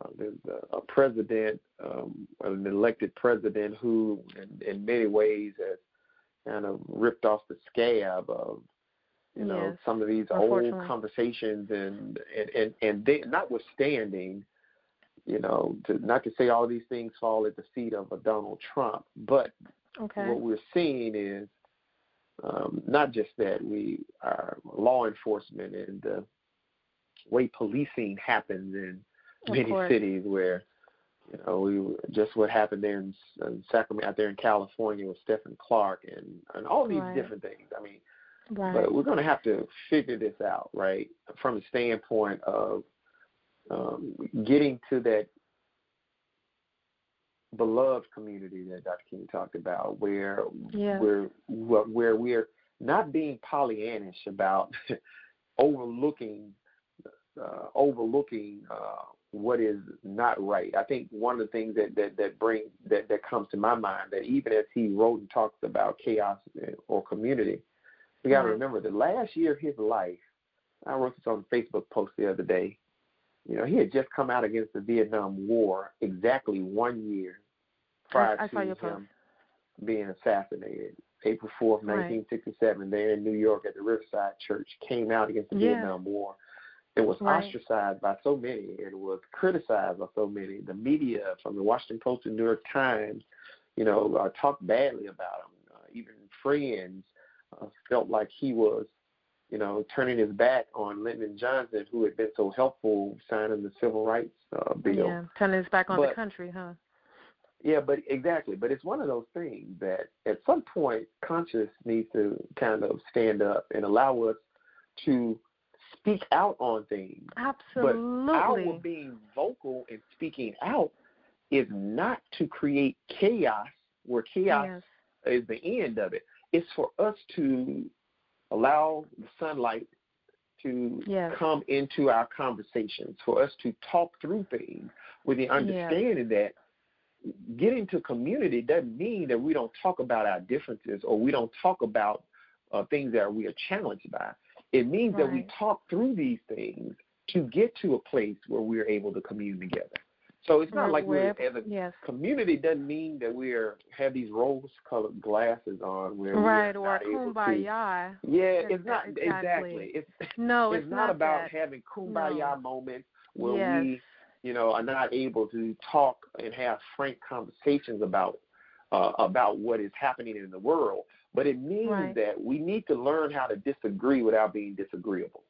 C: uh, there's a, a president, um, an elected president who, in, in many ways, has kind of ripped off the scab of you know
B: Yes,
C: some of these old conversations and and and, and they, notwithstanding you know to, not to say all these things fall at the feet of a Donald Trump but
B: Okay.
C: what we're seeing is um, not just that we our law enforcement and the way policing happens and many cities where you know we just what happened there in, in Sacramento out there in California with Stephon Clark and and all these
B: Right.
C: different things. I mean,
B: Right.
C: but we're going to have to figure this out, right? From the standpoint of um, getting to that beloved community that Dr. King talked about, where
B: Yeah.
C: where where we're not being Pollyannish about (laughs) overlooking uh, overlooking uh, what is not right. I think one of the things that that that bring that that comes to my mind that even as he wrote and talks about chaos or community, we got to
B: Right.
C: remember the last year of his life. I wrote this on a Facebook post the other day. You know, he had just come out against the Vietnam War exactly one year prior
B: I saw
C: to him being assassinated. April 4th,
B: Right.
C: 1967, there in New York at the Riverside Church, came out against the
B: Yeah.
C: Vietnam War. It was
B: Right.
C: ostracized by so many. It was criticized by so many. The media, from the Washington Post and New York Times, you know, uh, talked badly about him. Uh, even friends uh, felt like he was, you know, turning his back on Lyndon Johnson, who had been so helpful signing the Civil Rights uh, Bill.
B: Yeah. Turning his back on the country, huh?
C: Yeah, but exactly. But it's one of those things that at some point conscience needs to kind of stand up and allow us to speak out on things.
B: Absolutely.
C: But our being vocal and speaking out is not to create chaos where chaos
B: yes.
C: is the end of it. It's for us to allow the sunlight to
B: Yes.
C: come into our conversations, for us to talk through things with the understanding that getting to community doesn't mean that we don't talk about our differences or we don't talk about uh, things that we are challenged by. It means that we talk through these things to get to a place where we're able to commune together. So it's not like we're, as a
B: yes.
C: community doesn't mean that we're have these rose-colored glasses on where
B: Right, or
C: not able to.
B: kumbaya.
C: Yeah, it's not
B: exactly.
C: exactly. It's
B: No,
C: it's,
B: it's,
C: not, about
B: that.
C: having kumbaya moments where
B: yes.
C: we, you know, are not able to talk and have frank conversations about uh, about what is happening in the world. But it means
B: Right.
C: that we need to learn how to disagree without being disagreeable.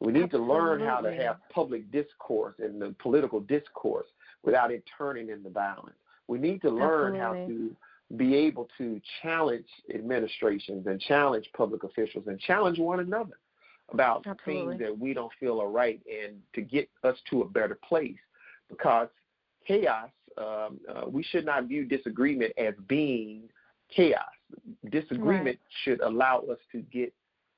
C: We need to learn how to have public discourse and the political discourse without it turning into violence. We need to learn how to be able to challenge administrations and challenge public officials and challenge one another about
B: Absolutely.
C: things that we don't feel are right and to get us to a better place because chaos um, uh, we should not view disagreement as being chaos disagreement should allow us to get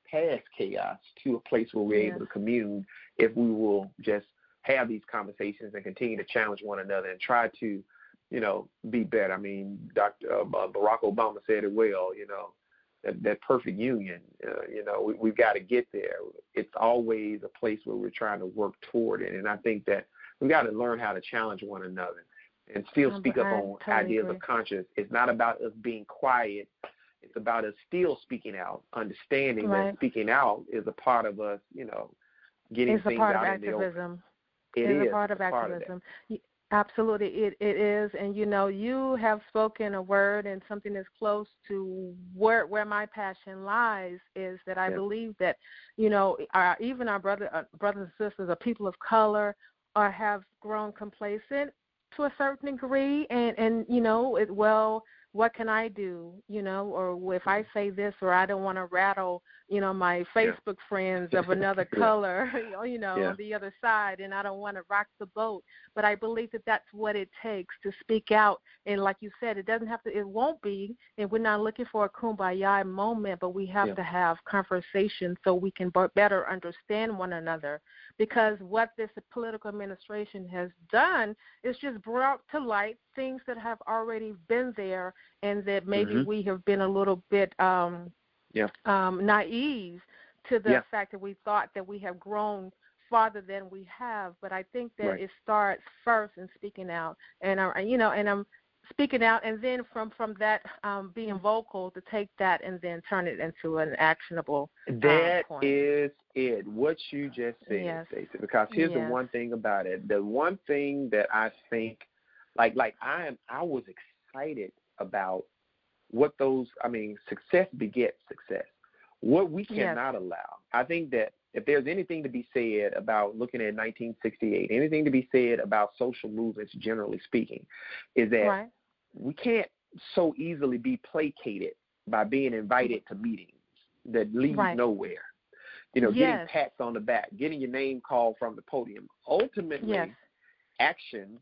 C: past chaos to a place where we're able to commune if we will just have these conversations and continue to challenge one another and try to you know be better i mean dr uh, barack obama said it well you know that, that perfect union. Uh, you know, we, we've got to get there. It's always a place where we're trying to work toward it, and I think that we've got to learn how to challenge one another and still speak up on
B: totally
C: ideas
B: agree.
C: of conscience. It's not about us being quiet. It's about us still speaking out, understanding
B: Right.
C: that speaking out is a part of us. You know, getting
B: It's a
C: things
B: part of
C: out in the open.
B: activism.
C: It
B: is
C: is
B: a part of
C: It's
B: activism. Y Absolutely, it it is, and you know, you have spoken a word and something that's close to where where my passion lies is that I
C: Yeah.
B: believe that, you know, our, even our brother uh, brothers and sisters, or people of color, are have grown complacent to a certain degree, and and you know, it well. What can I do, you know, or if I mm-hmm. say this, or I don't want to rattle, you know, my
C: Yeah.
B: Facebook friends of (laughs) another color, (laughs) you know,
C: Yeah.
B: on the other side, and I don't want to rock the boat but I believe that that's what it takes to speak out. And like you said, it doesn't have to. It won't be. And we're not looking for a kumbaya moment, but we have
C: Yeah.
B: to have conversations so we can better understand one another. Because what this political administration has done is just brought to light things that have already been there, and that maybe
C: Mhm.
B: we have been a little bit um,
C: Yeah.
B: um, naive to the
C: Yeah.
B: fact that we thought that we have grown farther than we have. But I think that
C: Right.
B: it starts first in speaking out, and I, you know, and I'm speaking out, and then from from that um, being vocal to take that and then turn it into an actionable.
C: That
B: point.
C: is it. What you just said,
B: Yes.
C: Stacey. Because here's the one thing about it. The one thing that I think, like, like I am, I was excited about what those. I mean, success begets success. What we
B: Yes.
C: cannot allow. I think that if there's anything to be said about looking at 1968, anything to be said about social movements, generally speaking, is that
B: right.
C: we can't so easily be placated by being invited to meetings that lead
B: Right.
C: nowhere. You know,
B: Yes.
C: getting pats on the back, getting your name called from the podium. Ultimately,
B: Yes.
C: action,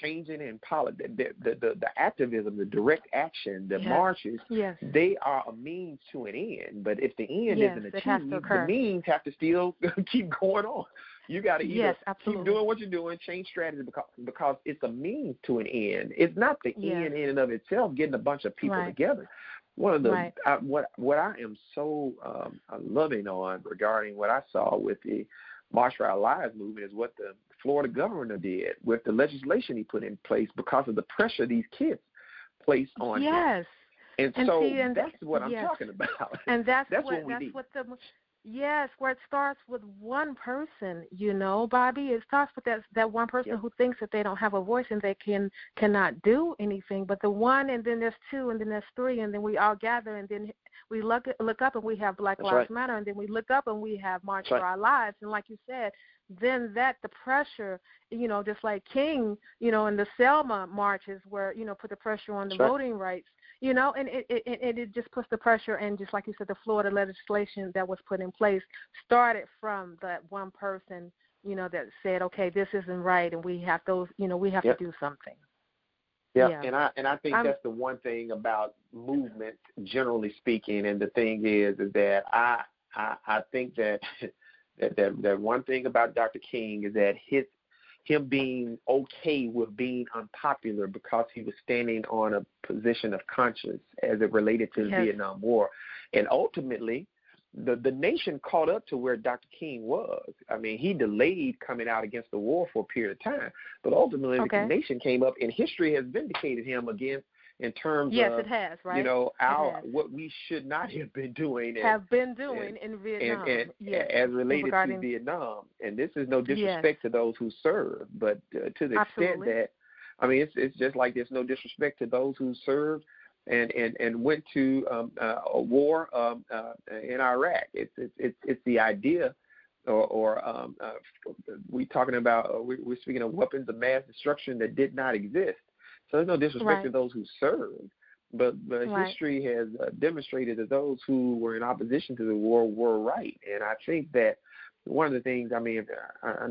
C: changing in politics, the, the, the, the activism, the direct action, the
B: Yes.
C: marches,
B: Yes.
C: they are a means to an end. But if the end
B: Yes,
C: isn't
B: it has to
C: achieved, the means have to still (laughs) keep going on. You got to either keep doing what you're doing, change strategy because because it's a means to an end. It's not the end in and of itself. Getting a bunch of people
B: Right.
C: together. One of the
B: Right.
C: I, what what I am so um, loving on regarding what I saw with the March for Our Lives movement is what the Florida governor did with the legislation he put in place because of the pressure these kids placed on him.
B: Yes.
C: And,
B: And
C: so
B: see, and
C: that's what I'm
B: yes.
C: talking about. (laughs)
B: and that's,
C: That's
B: what,
C: what we
B: that's
C: need.
B: what the yes where it starts with one person you know bobby it starts with that that one person
C: Yep.
B: who thinks that they don't have a voice and they can cannot do anything but the one and then there's two and then there's three and then we all gather and then we look look up and we have black
C: That's
B: lives
C: right.
B: matter and then we look up and we have march
C: That's
B: for
C: right.
B: our lives and like you said then that the pressure you know just like king you know in the selma marches where you know put the pressure on the
C: right.
B: voting rights you know, and it, it it it just puts the pressure, and just like you said, the Florida legislation that was put in place started from that one person, you know, that said, okay, this isn't right, and we have those, you know, we have
C: Yep.
B: to do something.
C: Yeah,
B: Yeah.
C: and I and I think
B: I'm-
C: that's the one thing about movement, generally speaking. And the thing is, is that I I, I think that (laughs) that, that that one thing about Dr. King is that his him being okay with being unpopular because he was standing on a position of conscience as it related to the
B: Yes.
C: Vietnam War, and ultimately. The the nation caught up to where Dr. King was. I mean, he delayed coming out against the war for a period of time, but ultimately
B: Okay.
C: the nation came up, and history has vindicated him again in terms
B: Yes,
C: of
B: it has, right?
C: you know our what we should not have been doing and,
B: have been doing in Vietnam.
C: and, and
B: yes.
C: as related
B: regarding-
C: to Vietnam. And this is no
B: Yes.
C: disrespect to those who serve, but uh, to the extent that I mean, it's it's just like there's no disrespect to those who served and and and went to um, uh, a war um, uh, in Iraq. It's it's it's it's the idea. Or, or um, uh, we talking about uh, we, we're speaking of weapons of mass destruction that did not exist. So there's no disrespect to those who served, but but
B: Right.
C: history has uh, demonstrated that those who were in opposition to the war were right, and I think that one of the things I mean, if, I, I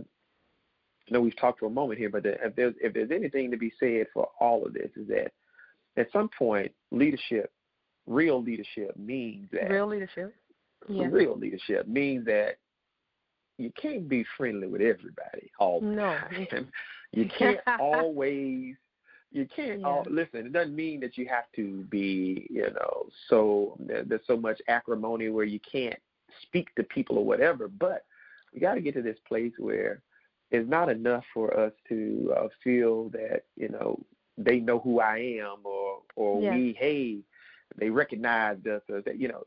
C: know we've talked for a moment here, but the, if there's if there's anything to be said for all of this is that at some point leadership, real leadership means that
B: real leadership. Yeah.
C: real leadership means that you can't be friendly with everybody all the
B: No.
C: time. (laughs) You can't (laughs) always you can't
B: Yeah.
C: all listen it doesn't mean that you have to be you know so there's so much acrimony where you can't speak to people or whatever but we got to get to this place where it's not enough for us to uh, feel that you know they know who I am or or
B: Yes.
C: we hey they recognize us or that you know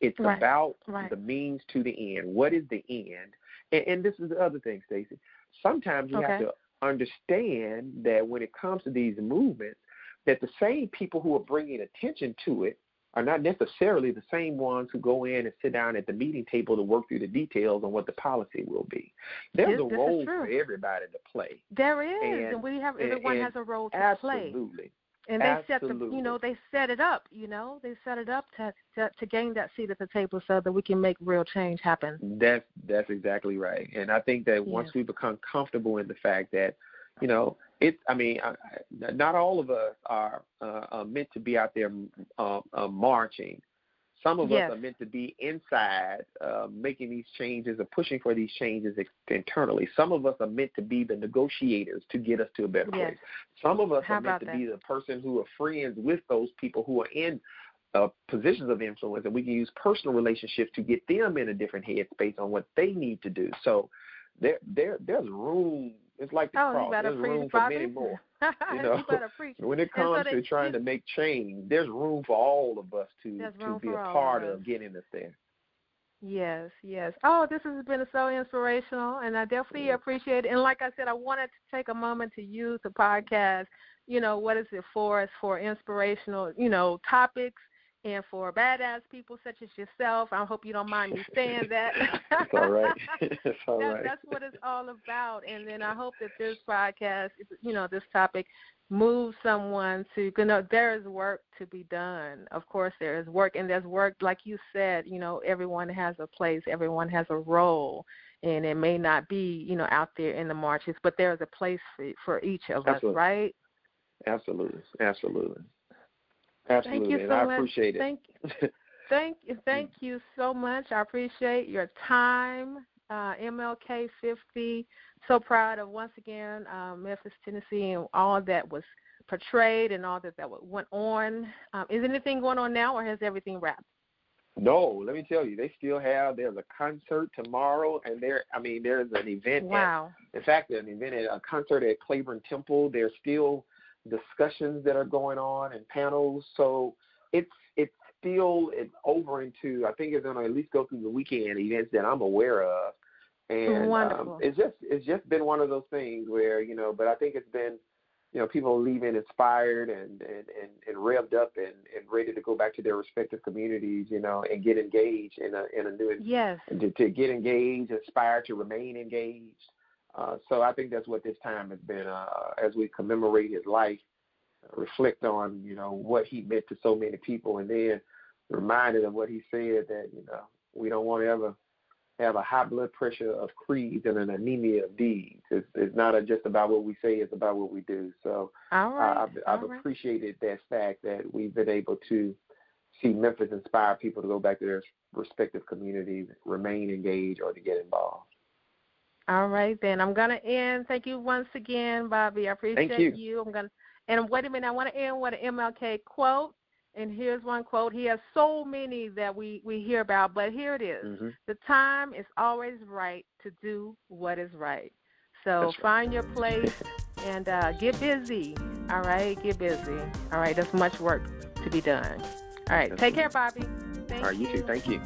C: it's
B: Right.
C: about
B: Right.
C: the means to the end. What is the end? And, and this is the other thing, Stacy. Sometimes you have to understand that when it comes to these movements, that the same people who are bringing attention to it are not necessarily the same ones who go in and sit down at the meeting table to work through the details on what the policy will be. There's
B: This-
C: a
B: this
C: role for everybody to play.
B: There is,
C: And-
B: and, we have everyone
C: and
B: has a role to play.
C: Absolutely.
B: And they set the you know they set it up you know they set it up to, to to gain that seat at the table so that we can make real change happen
C: That's that's exactly right, and I think that once we become comfortable in the fact that, you know, it. I mean, I, I, not all of us are, uh, are meant to be out there uh, uh, marching. Some of
B: Yes.
C: us are meant to be inside, uh, making these changes or pushing for these changes ex- internally. Some of us are meant to be the negotiators to get us to a better
B: Yes.
C: place. Some of us
B: How
C: are meant to be the person who are friends with those people who are in uh, positions of influence, and we can use personal relationships to get them in a different headspace on what they need to do. So there, there, there's room. It's like the
B: oh
C: cross. There's room for
B: Bobby.
C: many more. (laughs)
B: you
C: know.
B: preach
C: When it
B: And so
C: comes
B: they-
C: to trying to make change, there's room for all of us to to be a part
B: of
C: of getting us there.
B: Yes, yes. Oh, this has been so inspirational, and I definitely
C: Yeah.
B: appreciate it. And like I said, I wanted to take a moment to use the podcast. You know, what is it for? It's for inspirational, you know, topics
D: And for badass people such as yourself, I hope you don't mind me saying that. (laughs)
C: It's all right. (laughs) it's all
D: that,
C: right.
D: That's what it's all about. And then I hope that this podcast, you know, this topic moves someone to, you know, there is work to be done. Of course, there is work, and there's work, like you said, you know, everyone has a place, everyone has a role. And it may not be, you know, out there in the marches, but there's a place for for each of
C: Absolutely.
D: us, right?
C: Absolutely. Absolutely. Absolutely.
D: Thank you
C: and
D: so
C: I
D: much.
C: appreciate it.
D: Thank, (laughs) thank you, thank you so much. I appreciate your time. Uh, MLK 50. So proud of once again uh, Memphis, Tennessee, and all that was portrayed and all that that went on. Um, is anything going on now, or has everything wrapped?
C: No, let me tell you, they still have. There's a concert tomorrow, and there. I mean, there's an event.
D: Wow.
C: At, in fact, an event at a concert at Clayborn Temple. There's still discussions that are going on and panels. So it's it's still it's over into. I think it's going to at least go through the weekend events that I'm aware of. And. Um, it's just it's just been one of those things where you know, but I think it's been you know, people leaving inspired and, and, and, and revved up and, and ready to go back to their respective communities, you know, and get engaged in a in a new
D: Yes.
C: to, to get engaged, inspired to remain engaged. Uh, so I think that's what this time has been uh, as we commemorate his life, reflect on you know what he meant to so many people, and then reminded of what he said that you know we don't want to ever have a high blood pressure of creeds and an anemia of deeds. It's, it's not a, just about what we say; it's about what we do. So
D: right.
C: I, I've, I've
D: right.
C: appreciated that fact that we've been able to see Memphis inspire people to go back to their respective communities, remain engaged, or to get involved.
D: All right, then I'm gonna end. Thank you once again, Bobby. I appreciate
C: you.
D: I'm gonna and wait a minute. I want to end with an MLK quote. And here's one quote. He has so many that we we hear about, but here it is.
C: Mm-hmm.
D: The time is always right to do what is right. So
C: right.
D: find your place and uh, get busy. All right, get busy. All right, there's much work to be done. All right, take care, Bobby. Thank
C: All right, you too. Thank you.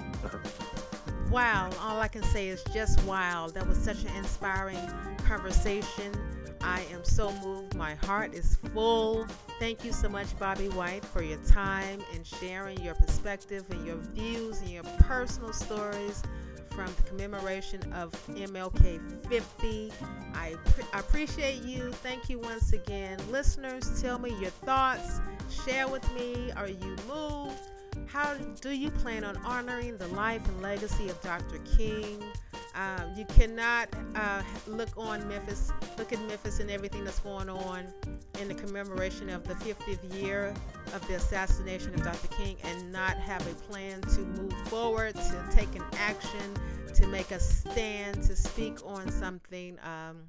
B: Wow, all I can say is just wow. That was such an inspiring conversation. I am so moved. My heart is full. Thank you so much, Bobby White, for your time and sharing your perspective and your views and your personal stories from the commemoration of MLK 50. I pre- appreciate you. Thank you once again. Listeners, tell me your thoughts. Share with me. Are you moved? How do you plan on honoring the life and legacy of Dr. King? Uh, you cannot uh, look on Memphis, look at Memphis and everything that's going on in the commemoration of the 50th year of the assassination of Dr. King and not have a plan to move forward, to take an action, to make a stand, to speak on something. Um,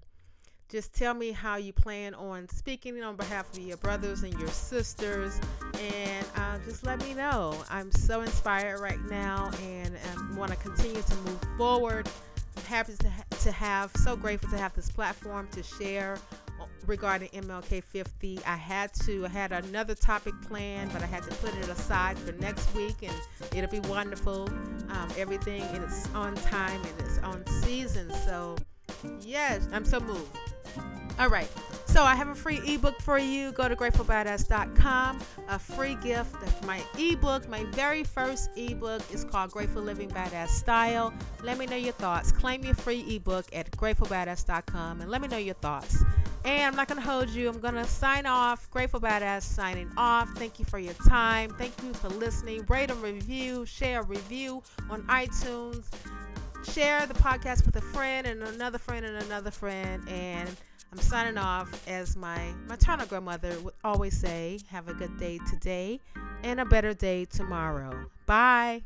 B: just tell me how you plan on speaking on behalf of your brothers and your sisters, and uh, just let me know. I'm so inspired right now, and um, want to continue to move forward. I'm happy to, ha- to have, so grateful to have this platform to share regarding MLK 50. I had to, I had another topic planned, but I had to put it aside for next week, and it'll be wonderful. Um, everything in its on time and its on season. So, yes, I'm so moved. All right. So I have a free ebook for you. Go to gratefulbadass.com. A free gift my ebook. My very first ebook is called Grateful Living Badass Style. Let me know your thoughts. Claim your free ebook at gratefulbadass.com and let me know your thoughts. And I'm not going to hold you. I'm going to sign off. Grateful Badass signing off. Thank you for your time. Thank you for listening. Rate and review, share a review on iTunes. Share the podcast with a friend and another friend and another friend. And I'm signing off as my maternal grandmother would always say, have a good day today and a better day tomorrow. Bye.